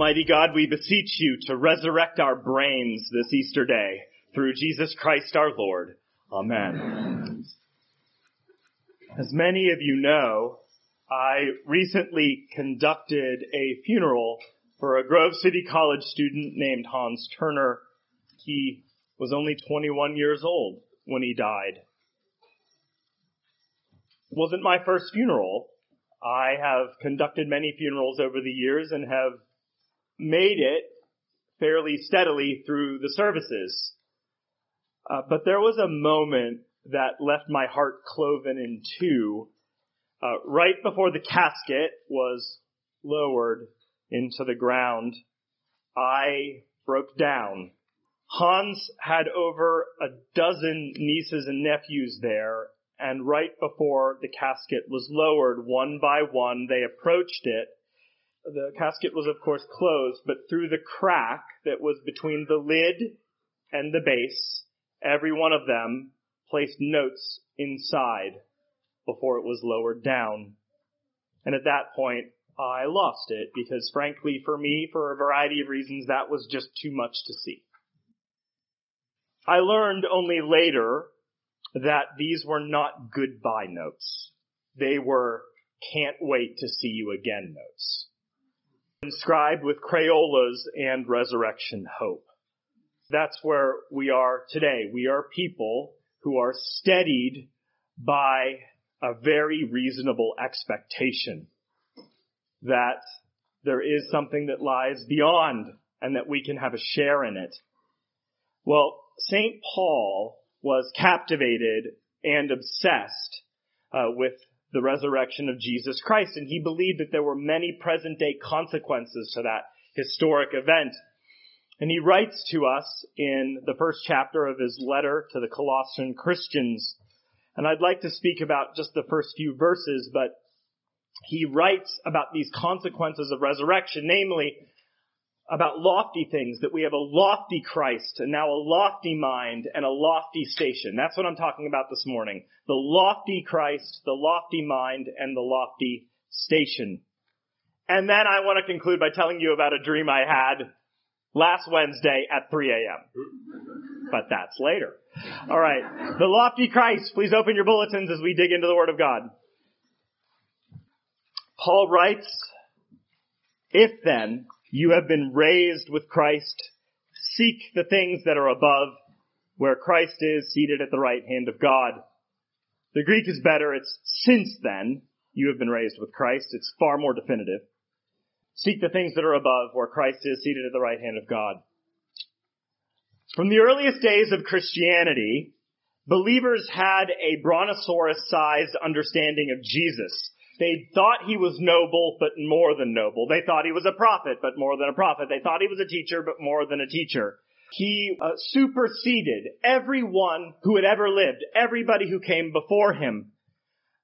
Almighty God, we beseech you to resurrect our brains this Easter day through Jesus Christ our Lord. Amen. As many of you know, I recently conducted a funeral for a Grove City College student named Hans Turner. He was only 21 years old when he died. It wasn't my first funeral. I have conducted many funerals over the years and have made it fairly steadily through the services. Uh, but there was a moment that left my heart cloven in two. Uh, right before the casket was lowered into the ground, I broke down. Hans had over a dozen nieces and nephews there, and right before the casket was lowered, one by one, they approached it the casket was of course closed, but through the crack that was between the lid and the base, every one of them placed notes inside before it was lowered down. And at that point, I lost it because frankly for me, for a variety of reasons, that was just too much to see. I learned only later that these were not goodbye notes. They were can't wait to see you again notes inscribed with Crayolas and resurrection hope. That's where we are today. We are people who are steadied by a very reasonable expectation that there is something that lies beyond and that we can have a share in it. Well, St. Paul was captivated and obsessed uh, with the resurrection of Jesus Christ. And he believed that there were many present day consequences to that historic event. And he writes to us in the first chapter of his letter to the Colossian Christians. And I'd like to speak about just the first few verses, but he writes about these consequences of resurrection, namely about lofty things, that we have a lofty Christ and now a lofty mind and a lofty station. That's what I'm talking about this morning. The lofty Christ, the lofty mind, and the lofty station. And then I want to conclude by telling you about a dream I had last Wednesday at 3 a.m. But that's later. Alright. The lofty Christ. Please open your bulletins as we dig into the Word of God. Paul writes, If then you have been raised with Christ. Seek the things that are above, where Christ is seated at the right hand of God. The Greek is better. It's since then you have been raised with Christ. It's far more definitive. Seek the things that are above, where Christ is seated at the right hand of God. From the earliest days of Christianity, believers had a brontosaurus-sized understanding of Jesus. They thought he was noble, but more than noble. They thought he was a prophet, but more than a prophet. They thought he was a teacher, but more than a teacher. He uh, superseded everyone who had ever lived, everybody who came before him.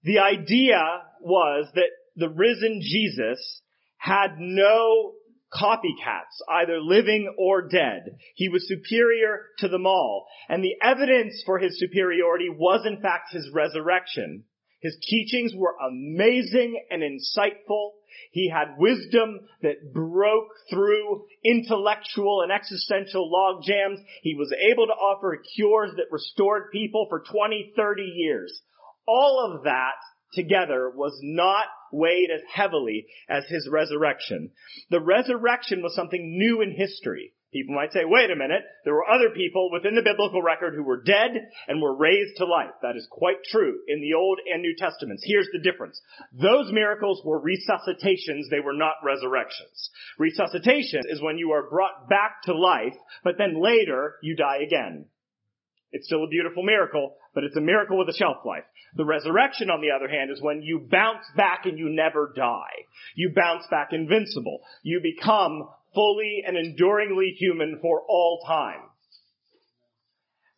The idea was that the risen Jesus had no copycats, either living or dead. He was superior to them all. And the evidence for his superiority was in fact his resurrection. His teachings were amazing and insightful. He had wisdom that broke through intellectual and existential log jams. He was able to offer cures that restored people for 20, 30 years. All of that together was not weighed as heavily as his resurrection. The resurrection was something new in history. People might say, wait a minute, there were other people within the biblical record who were dead and were raised to life. That is quite true in the Old and New Testaments. Here's the difference. Those miracles were resuscitations, they were not resurrections. Resuscitation is when you are brought back to life, but then later you die again. It's still a beautiful miracle, but it's a miracle with a shelf life. The resurrection, on the other hand, is when you bounce back and you never die. You bounce back invincible. You become fully and enduringly human for all time.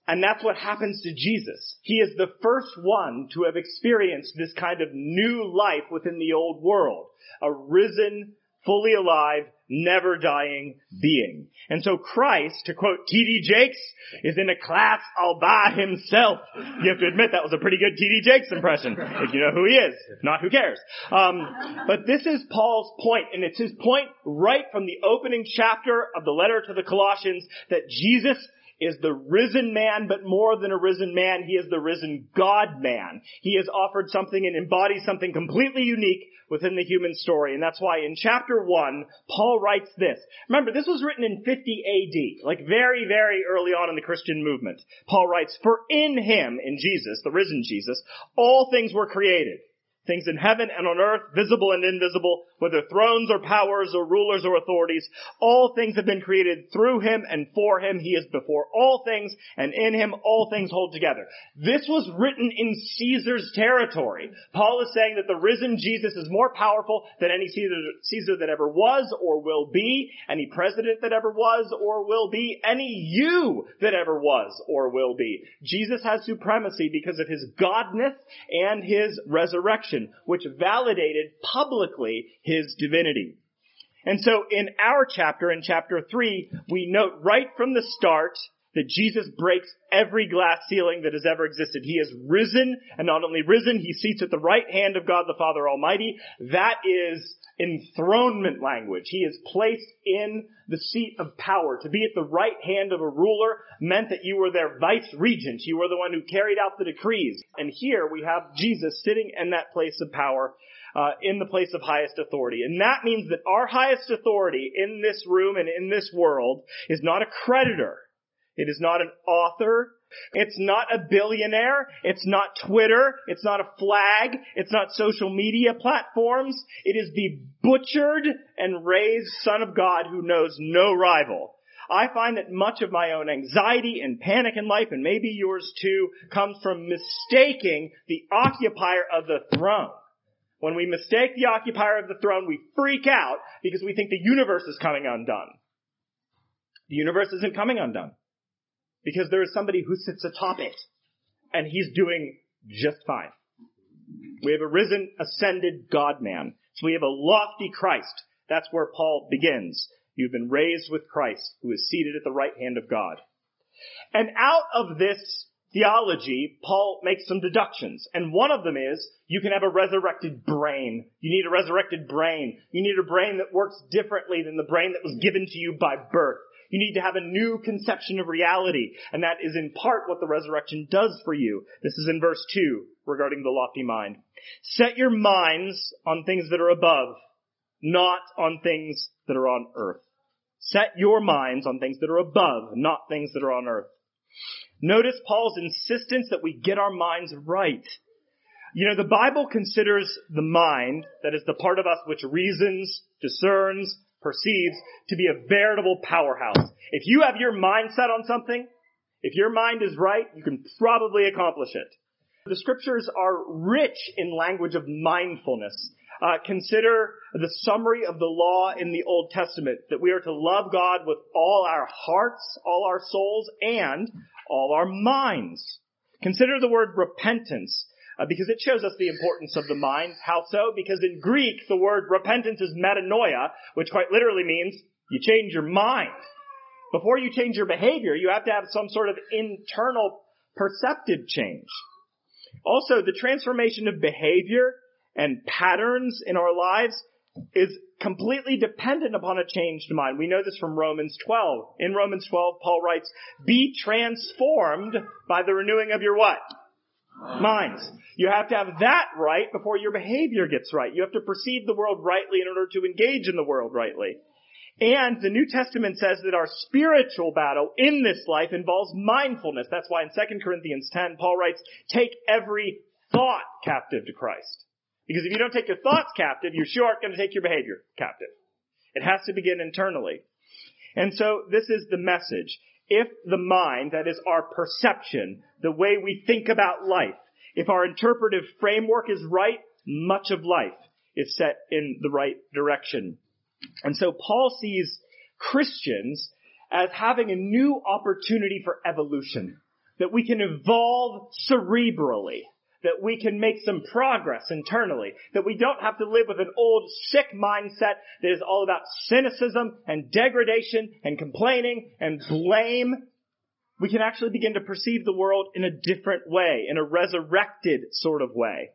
And that's what happens to Jesus. He is the first one to have experienced this kind of new life within the old world. A risen, fully alive, never dying being. And so Christ, to quote T.D. Jakes, is in a class all by himself. You have to admit that was a pretty good T.D. Jakes impression, if you know who he is. If not, who cares? Um, but this is Paul's point, and it's his point right from the opening chapter of the letter to the Colossians that Jesus is the risen man, but more than a risen man, he is the risen God man. He has offered something and embodies something completely unique within the human story. And that's why in chapter one, Paul writes this. Remember, this was written in 50 AD, like very, very early on in the Christian movement. Paul writes, for in him, in Jesus, the risen Jesus, all things were created things in heaven and on earth, visible and invisible, whether thrones or powers or rulers or authorities. All things have been created through him and for him. He is before all things and in him all things hold together. This was written in Caesar's territory. Paul is saying that the risen Jesus is more powerful than any Caesar, Caesar that ever was or will be, any president that ever was or will be, any you that ever was or will be. Jesus has supremacy because of his godness and his resurrection which validated publicly his divinity. And so in our chapter, in chapter 3, we note right from the start that Jesus breaks every glass ceiling that has ever existed. He has risen, and not only risen, he seats at the right hand of God the Father Almighty. That is enthronement language. He is placed in the seat of power. To be at the right hand of a ruler meant that you were their vice regent. You were the one who carried out the decrees. And here we have Jesus sitting in that place of power, uh, in the place of highest authority. And that means that our highest authority in this room and in this world is not a creditor. It is not an author. It's not a billionaire. It's not Twitter. It's not a flag. It's not social media platforms. It is the butchered and raised Son of God who knows no rival. I find that much of my own anxiety and panic in life, and maybe yours too, comes from mistaking the occupier of the throne. When we mistake the occupier of the throne, we freak out because we think the universe is coming undone. The universe isn't coming undone because there is somebody who sits atop it and he's doing just fine. We have a risen, ascended God man. So we have a lofty Christ. That's where Paul begins. You've been raised with Christ, who is seated at the right hand of God. And out of this theology, Paul makes some deductions. And one of them is, you can have a resurrected brain. You need a resurrected brain. You need a brain that works differently than the brain that was given to you by birth. You need to have a new conception of reality. And that is in part what the resurrection does for you. This is in verse 2 regarding the lofty mind. Set your minds on things that are above, not on things that are on earth. Set your minds on things that are above, not things that are on earth. Notice Paul's insistence that we get our minds right. You know, the Bible considers the mind, that is the part of us which reasons, discerns, perceives to be a veritable powerhouse. If you have your mind set on something, if your mind is right, you can probably accomplish it. The scriptures are rich in language of mindfulness. Uh, consider the summary of the law in the Old Testament that we are to love God with all our hearts, all our souls, and all our minds. Consider the word repentance uh, because it shows us the importance of the mind. How so? Because in Greek, the word repentance is metanoia, which quite literally means you change your mind. Before you change your behavior, you have to have some sort of internal perceptive change. Also, the transformation of behavior and patterns in our lives is completely dependent upon a changed mind. We know this from Romans 12. In Romans 12, Paul writes, be transformed by the renewing of your what? minds. You have to have that right before your behavior gets right. You have to perceive the world rightly in order to engage in the world rightly. And the New Testament says that our spiritual battle in this life involves mindfulness. That's why in 2 Corinthians 10, Paul writes, take every thought captive to Christ. Because if you don't take your thoughts captive, you sure aren't going to take your behavior captive. It has to begin internally. And so this is the message if the mind, that is our perception, the way we think about life, if our interpretive framework is right, much of life is set in the right direction. And so Paul sees Christians as having a new opportunity for evolution, that we can evolve cerebrally, that we can make some progress internally, that we don't have to live with an old sick mindset that is all about cynicism and degradation and complaining and blame. We can actually begin to perceive the world in a different way, in a resurrected sort of way.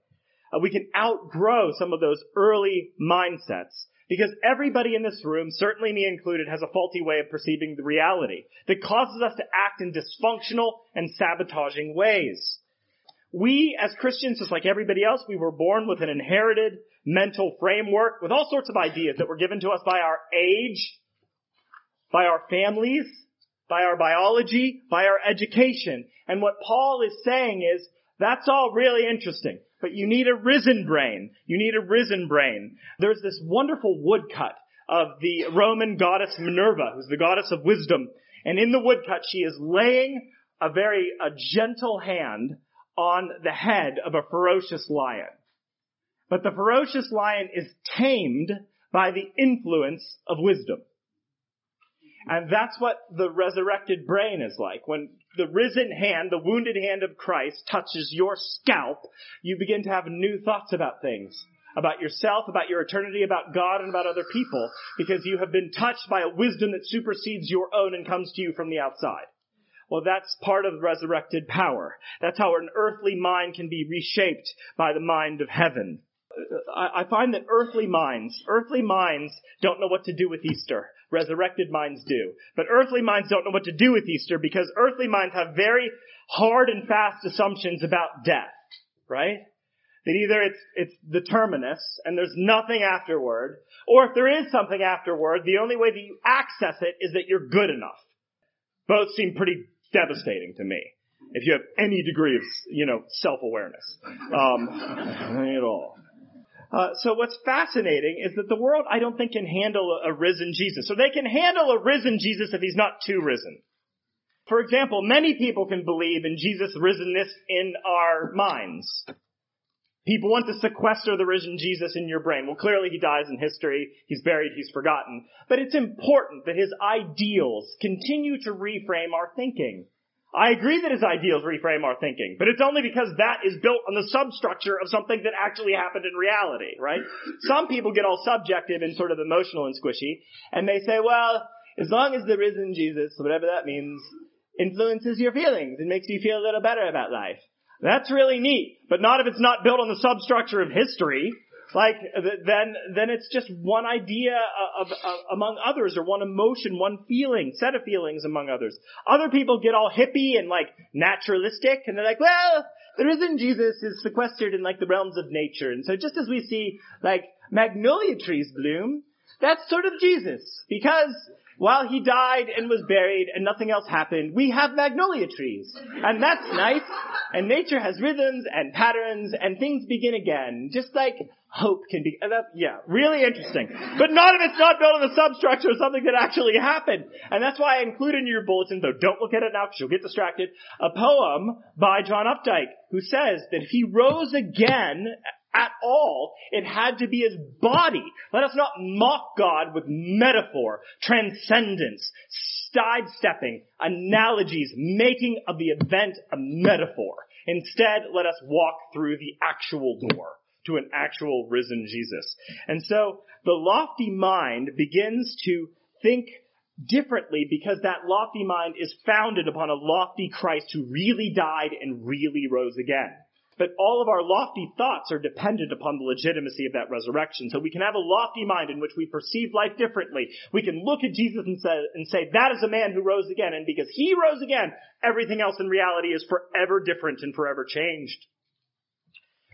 Uh, we can outgrow some of those early mindsets because everybody in this room, certainly me included, has a faulty way of perceiving the reality that causes us to act in dysfunctional and sabotaging ways. We, as Christians, just like everybody else, we were born with an inherited mental framework with all sorts of ideas that were given to us by our age, by our families, by our biology, by our education. And what Paul is saying is, that's all really interesting, but you need a risen brain. You need a risen brain. There's this wonderful woodcut of the Roman goddess Minerva, who's the goddess of wisdom. And in the woodcut, she is laying a very a gentle hand on the head of a ferocious lion. But the ferocious lion is tamed by the influence of wisdom. And that's what the resurrected brain is like. When the risen hand, the wounded hand of Christ touches your scalp, you begin to have new thoughts about things. About yourself, about your eternity, about God, and about other people, because you have been touched by a wisdom that supersedes your own and comes to you from the outside. Well, that's part of resurrected power. That's how an earthly mind can be reshaped by the mind of heaven. I find that earthly minds, earthly minds don't know what to do with Easter. Resurrected minds do. But earthly minds don't know what to do with Easter because earthly minds have very hard and fast assumptions about death, right? That either it's, it's the terminus and there's nothing afterward, or if there is something afterward, the only way that you access it is that you're good enough. Both seem pretty devastating to me. If you have any degree of, you know, self-awareness. Um, at all. Uh, so what's fascinating is that the world, I don't think, can handle a, a risen Jesus. So they can handle a risen Jesus if he's not too risen. For example, many people can believe in Jesus' risenness in our minds. People want to sequester the risen Jesus in your brain. Well, clearly he dies in history. He's buried. He's forgotten. But it's important that his ideals continue to reframe our thinking. I agree that his ideals reframe our thinking, but it's only because that is built on the substructure of something that actually happened in reality, right? Some people get all subjective and sort of emotional and squishy, and they say, well, as long as the risen Jesus, whatever that means, influences your feelings and makes you feel a little better about life. That's really neat, but not if it's not built on the substructure of history. Like, then, then it's just one idea of, of, among others, or one emotion, one feeling, set of feelings among others. Other people get all hippie and like naturalistic, and they're like, well, the risen Jesus is sequestered in like the realms of nature. And so just as we see like magnolia trees bloom, that's sort of Jesus. Because while he died and was buried and nothing else happened, we have magnolia trees. And that's nice. And nature has rhythms and patterns and things begin again. Just like hope can be, that, yeah, really interesting. But none of it's not built on the substructure of something that actually happened. And that's why I include in your bulletin, though don't look at it now because you'll get distracted, a poem by John Updike who says that if he rose again at all, it had to be his body. Let us not mock God with metaphor, transcendence, sidestepping, analogies, making of the event a metaphor. Instead, let us walk through the actual door to an actual risen Jesus. And so the lofty mind begins to think differently because that lofty mind is founded upon a lofty Christ who really died and really rose again. But all of our lofty thoughts are dependent upon the legitimacy of that resurrection. So we can have a lofty mind in which we perceive life differently. We can look at Jesus and say, and say, that is a man who rose again. And because he rose again, everything else in reality is forever different and forever changed.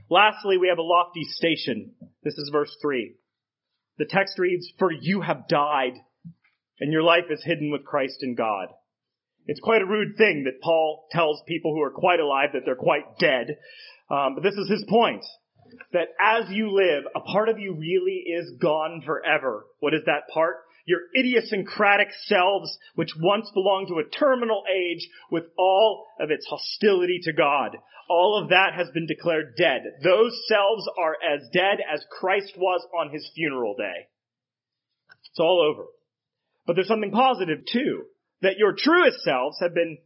Lastly, we have a lofty station. This is verse 3. The text reads, For you have died, and your life is hidden with Christ in God. It's quite a rude thing that Paul tells people who are quite alive that they're quite dead. Um, but this is his point. That as you live, a part of you really is gone forever. What is that part? your idiosyncratic selves, which once belonged to a terminal age with all of its hostility to God. All of that has been declared dead. Those selves are as dead as Christ was on his funeral day. It's all over. But there's something positive too, that your truest selves have been,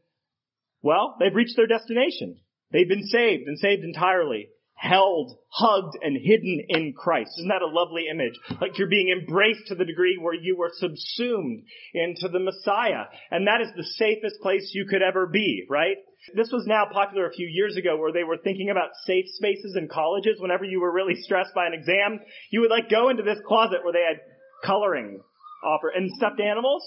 well, they've reached their destination. They've been saved and saved entirely held, hugged, and hidden in Christ. Isn't that a lovely image? Like you're being embraced to the degree where you were subsumed into the Messiah. And that is the safest place you could ever be, right? This was now popular a few years ago where they were thinking about safe spaces in colleges. Whenever you were really stressed by an exam, you would like go into this closet where they had coloring offer and stuffed animals.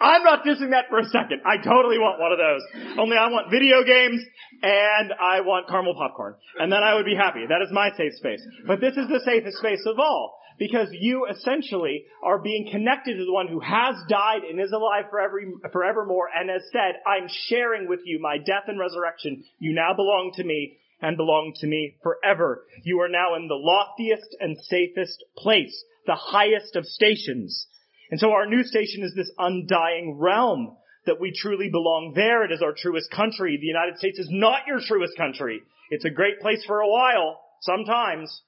I'm not dissing that for a second. I totally want one of those. Only I want video games and I want caramel popcorn. And then I would be happy. That is my safe space. But this is the safest space of all. Because you essentially are being connected to the one who has died and is alive forever, forevermore and has said, I'm sharing with you my death and resurrection. You now belong to me and belong to me forever. You are now in the loftiest and safest place, the highest of stations. And so our new station is this undying realm that we truly belong there. It is our truest country. The United States is not your truest country. It's a great place for a while, sometimes.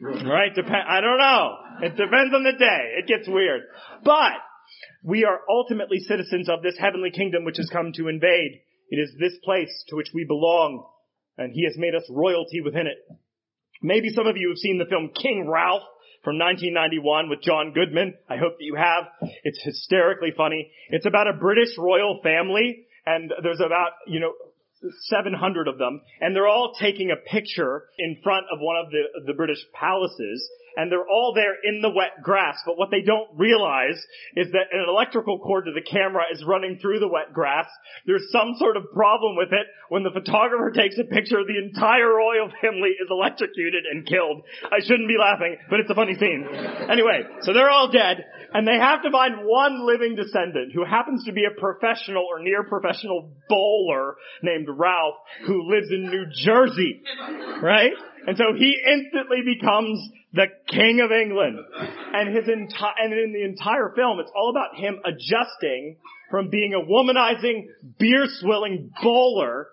Right? I don't know. It depends on the day. It gets weird. But we are ultimately citizens of this heavenly kingdom which has come to invade. It is this place to which we belong, and he has made us royalty within it. Maybe some of you have seen the film King Ralph from 1991 with John Goodman. I hope that you have. It's hysterically funny. It's about a British royal family and there's about, you know, 700 of them and they're all taking a picture in front of one of the, the British palaces and they're all there in the wet grass. But what they don't realize is that an electrical cord to the camera is running through the wet grass. There's some sort of problem with it. When the photographer takes a picture, the entire royal family is electrocuted and killed. I shouldn't be laughing, but it's a funny scene. Anyway, so they're all dead, and they have to find one living descendant who happens to be a professional or near professional bowler named Ralph who lives in New Jersey. Right? And so he instantly becomes the King of England. And his entire, and in the entire film, it's all about him adjusting from being a womanizing, beer swilling bowler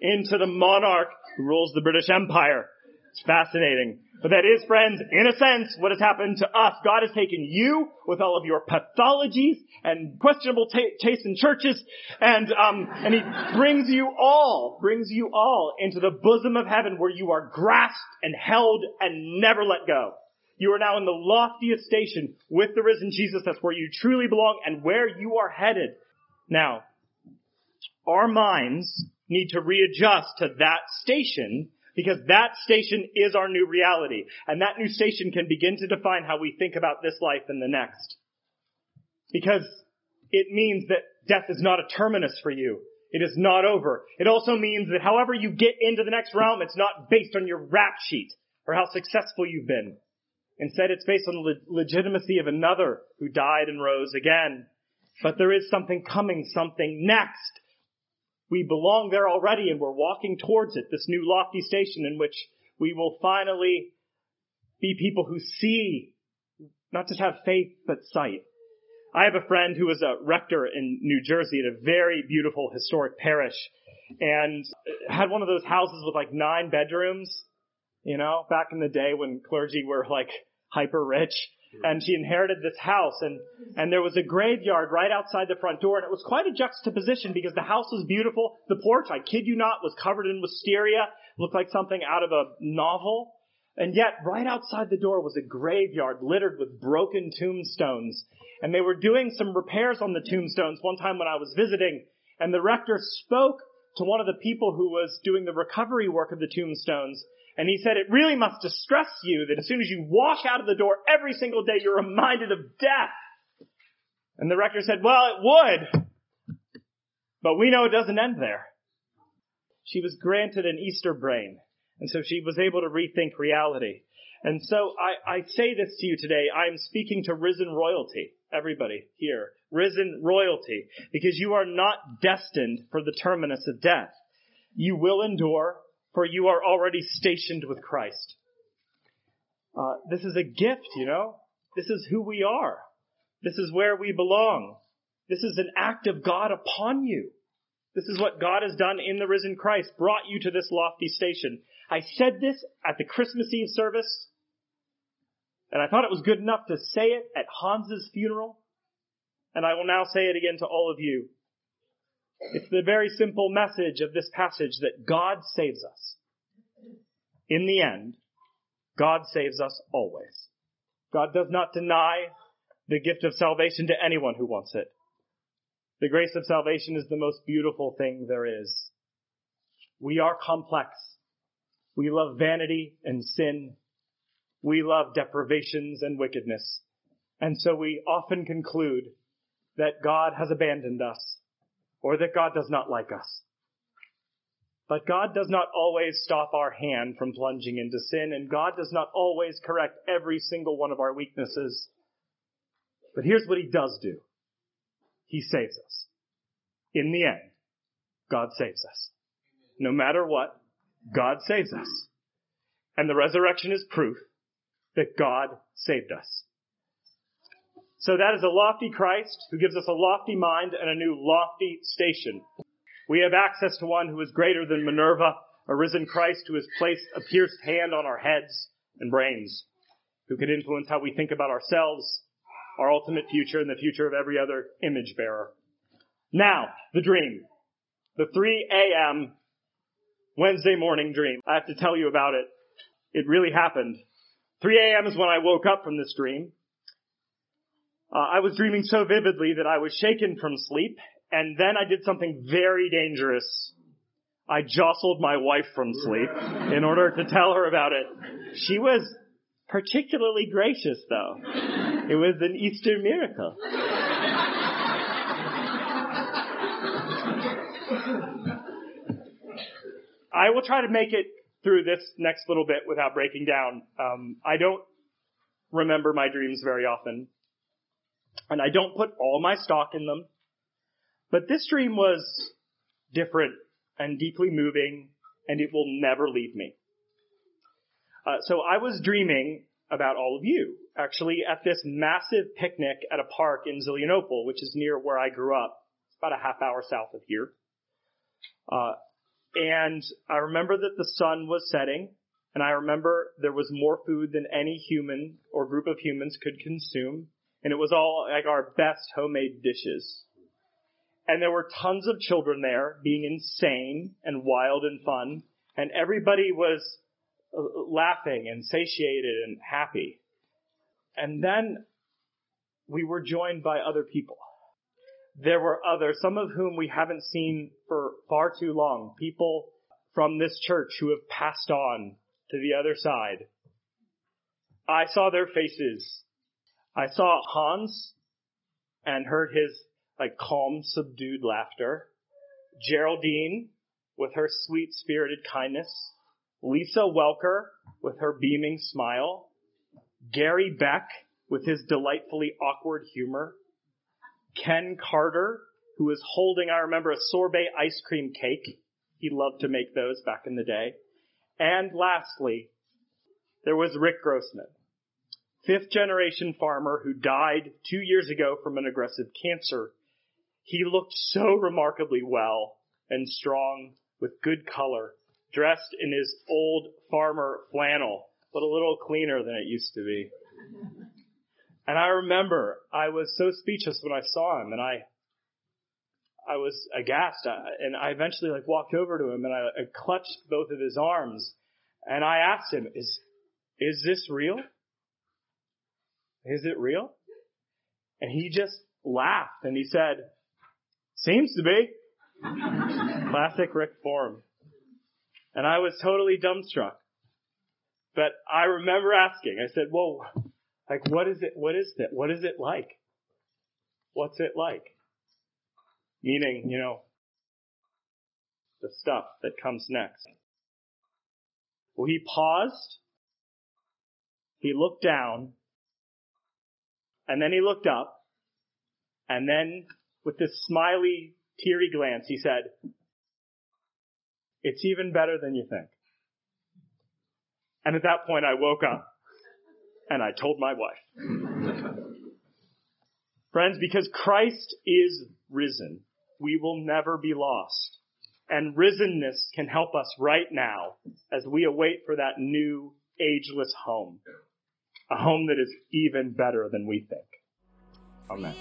into the monarch who rules the British Empire. It's fascinating. But that is, friends, in a sense, what has happened to us. God has taken you with all of your pathologies and questionable ta- taste in churches, and um, and He brings you all, brings you all into the bosom of heaven where you are grasped and held and never let go. You are now in the loftiest station with the risen Jesus. That's where you truly belong and where you are headed. Now, our minds need to readjust to that station because that station is our new reality. And that new station can begin to define how we think about this life and the next. Because it means that death is not a terminus for you. It is not over. It also means that however you get into the next realm, it's not based on your rap sheet or how successful you've been. Instead, it's based on the le- legitimacy of another who died and rose again. But there is something coming, something next. We belong there already and we're walking towards it, this new lofty station in which we will finally be people who see, not just have faith, but sight. I have a friend who was a rector in New Jersey at a very beautiful historic parish and had one of those houses with like nine bedrooms, you know, back in the day when clergy were like hyper rich and she inherited this house. And and there was a graveyard right outside the front door. And it was quite a juxtaposition because the house was beautiful. The porch i kid you not was covered in wisteria. Looked like something out of a novel. And yet right outside the door was a graveyard littered with broken tombstones. And they were doing some repairs on the tombstones one time when i was visiting. And the rector spoke to one of the people who was doing the recovery work of the tombstones and he said, it really must distress you that as soon as you walk out of the door every single day, you're reminded of death. And the rector said, well, it would, but we know it doesn't end there. She was granted an Easter brain, and so she was able to rethink reality. And so I, I say this to you today. I'm speaking to risen royalty, everybody here. Risen royalty, because you are not destined for the terminus of death. You will endure for you are already stationed with Christ. Uh, this is a gift, you know. This is who we are. This is where we belong. This is an act of God upon you. This is what God has done in the risen Christ, brought you to this lofty station. I said this at the Christmas Eve service, and I thought it was good enough to say it at Hans's funeral, and I will now say it again to all of you. It's the very simple message of this passage that God saves us. In the end, God saves us always. God does not deny the gift of salvation to anyone who wants it. The grace of salvation is the most beautiful thing there is. We are complex. We love vanity and sin. We love deprivations and wickedness. And so we often conclude that God has abandoned us or that God does not like us. But God does not always stop our hand from plunging into sin, and God does not always correct every single one of our weaknesses. But here's what He does do. He saves us. In the end, God saves us. No matter what, God saves us. And the resurrection is proof that God saved us. So that is a lofty Christ who gives us a lofty mind and a new lofty station. We have access to one who is greater than Minerva, a risen Christ who has placed a pierced hand on our heads and brains, who can influence how we think about ourselves, our ultimate future, and the future of every other image bearer. Now, the dream. The 3 a.m. Wednesday morning dream. I have to tell you about it. It really happened. 3 a.m. is when I woke up from this dream. Uh, I was dreaming so vividly that I was shaken from sleep, and then I did something very dangerous. I jostled my wife from sleep in order to tell her about it. She was particularly gracious, though. It was an Easter miracle. I will try to make it through this next little bit without breaking down. Um, I don't remember my dreams very often, and I don't put all my stock in them. But this dream was different and deeply moving, and it will never leave me. Uh, so I was dreaming about all of you, actually at this massive picnic at a park in Zelienople, which is near where I grew up. It's about a half hour south of here. Uh, and I remember that the sun was setting, and I remember there was more food than any human or group of humans could consume, and it was all like our best homemade dishes. And there were tons of children there being insane and wild and fun, and everybody was uh, laughing and satiated and happy. And then we were joined by other people there were others, some of whom we haven't seen for far too long, people from this church who have passed on to the other side. I saw their faces. I saw Hans and heard his like calm, subdued laughter. Geraldine with her sweet spirited kindness. Lisa Welker with her beaming smile. Gary Beck with his delightfully awkward humor. Ken Carter, who was holding, I remember, a sorbet ice cream cake. He loved to make those back in the day. And lastly, there was Rick Grossman, fifth generation farmer who died two years ago from an aggressive cancer. He looked so remarkably well and strong with good color, dressed in his old farmer flannel, but a little cleaner than it used to be. And I remember I was so speechless when I saw him and I, I was aghast and I eventually like walked over to him and I, I clutched both of his arms and I asked him, is, is this real? Is it real? And he just laughed and he said, seems to be. Classic Rick form. And I was totally dumbstruck. But I remember asking, I said, well, like, what is it, what is that? What is it like? What's it like? Meaning, you know, the stuff that comes next. Well, he paused, he looked down, and then he looked up, and then with this smiley, teary glance, he said, It's even better than you think. And at that point, I woke up and I told my wife. Friends, because Christ is risen, we will never be lost. And risenness can help us right now as we await for that new ageless home a home that is even better than we think. Amen.